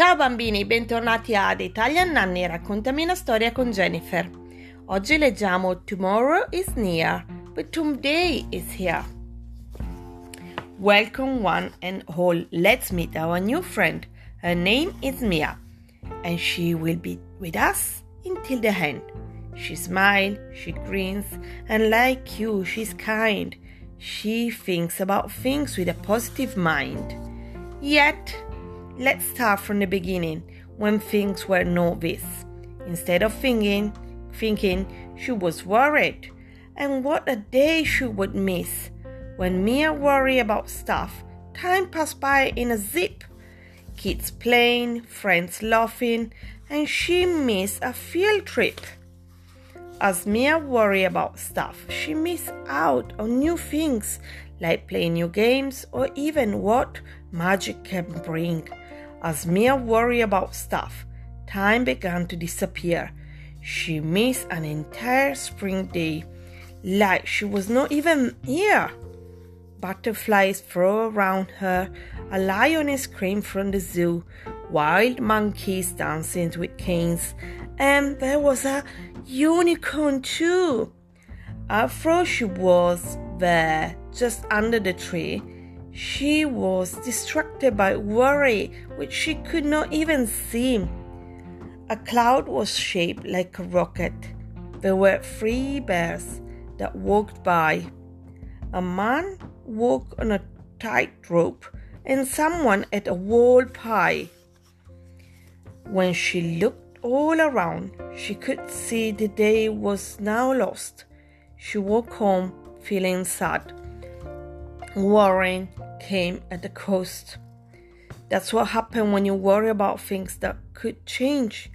Ciao bambini, bentornati ad Italian Nanny Raccontami una storia con Jennifer. Oggi leggiamo Tomorrow is near, but today is here. Welcome one and all. Let's meet our new friend. Her name is Mia, and she will be with us until the end. She smiles, she grins, and like you, she's kind. She thinks about things with a positive mind. Yet, let's start from the beginning when things were not this. Instead of thinking, thinking she was worried, and what a day she would miss. When Mia worried about stuff, time passed by in a zip. Kids playing, friends laughing, and she missed a field trip. As Mia worried about stuff, she missed out on new things like playing new games or even what magic can bring. As Mia worried about stuff, time began to disappear. She missed an entire spring day, like she was not even here. Butterflies flew around her, a lioness screamed from the zoo, wild monkeys dancing with canes, and there was a unicorn too. After she was there, just under the tree, she was distracted by worry, which she could not even see. A cloud was shaped like a rocket. There were three bears that walked by. A man walked on a tightrope, and someone ate a wall pie. When she looked all around, she could see the day was now lost. She walked home feeling sad. Worrying came at the cost. That's what happened when you worry about things that could change.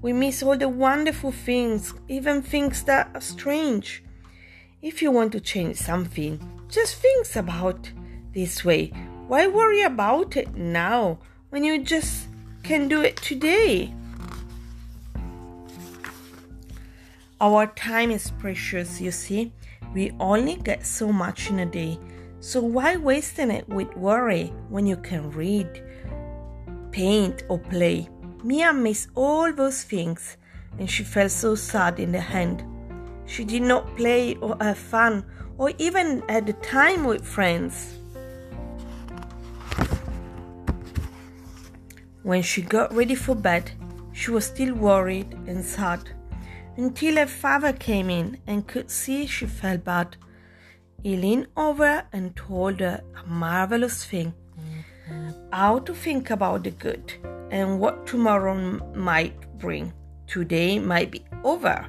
We miss all the wonderful things, even things that are strange. If you want to change something, just think about this way. Why worry about it now when you just can do it today? Our time is precious, you see. We only get so much in a day. So why wasting it with worry when you can read, paint, or play? Mia missed all those things and she felt so sad in the end. She did not play or have fun or even at the time with friends. When she got ready for bed, she was still worried and sad until her father came in and could see she felt bad. He leaned over and told her a marvelous thing how to think about the good and what tomorrow might bring. Today might be over.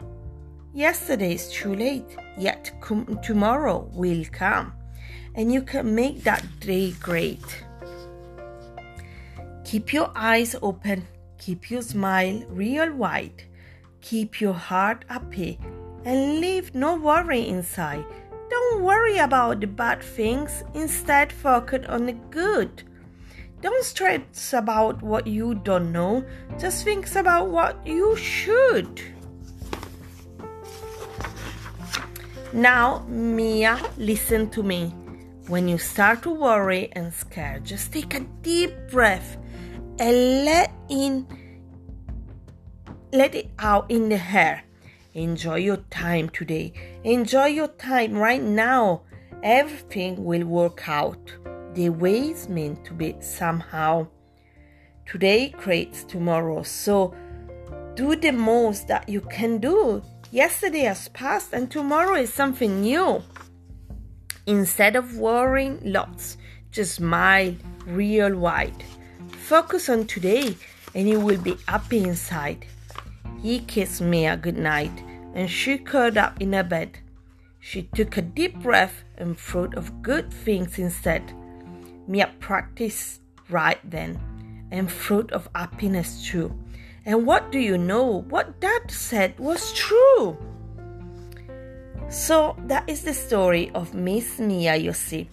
Yesterday is too late, yet com- tomorrow will come, and you can make that day great. Keep your eyes open, keep your smile real wide, keep your heart happy, and leave no worry inside. Worry about the bad things, instead, focus on the good. Don't stress about what you don't know, just think about what you should. Now, Mia, listen to me. When you start to worry and scare, just take a deep breath and let in let it out in the air. Enjoy your time today. Enjoy your time right now. Everything will work out the way it's meant to be somehow. Today creates tomorrow, so do the most that you can do. Yesterday has passed and tomorrow is something new. Instead of worrying lots, just smile real wide. Focus on today and you will be happy inside. He kissed me a good night and she curled up in her bed. She took a deep breath and thought of good things instead. Mia practiced right then and thought of happiness too. And what do you know? What Dad said was true. So that is the story of Miss Mia, you see.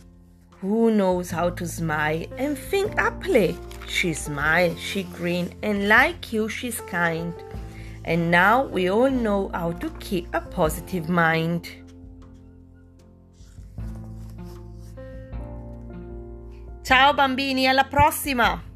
Who knows how to smile and think happily? She smiled, she grinned, and like you, she's kind. And now we all know how to keep a positive mind. Ciao bambini, alla prossima!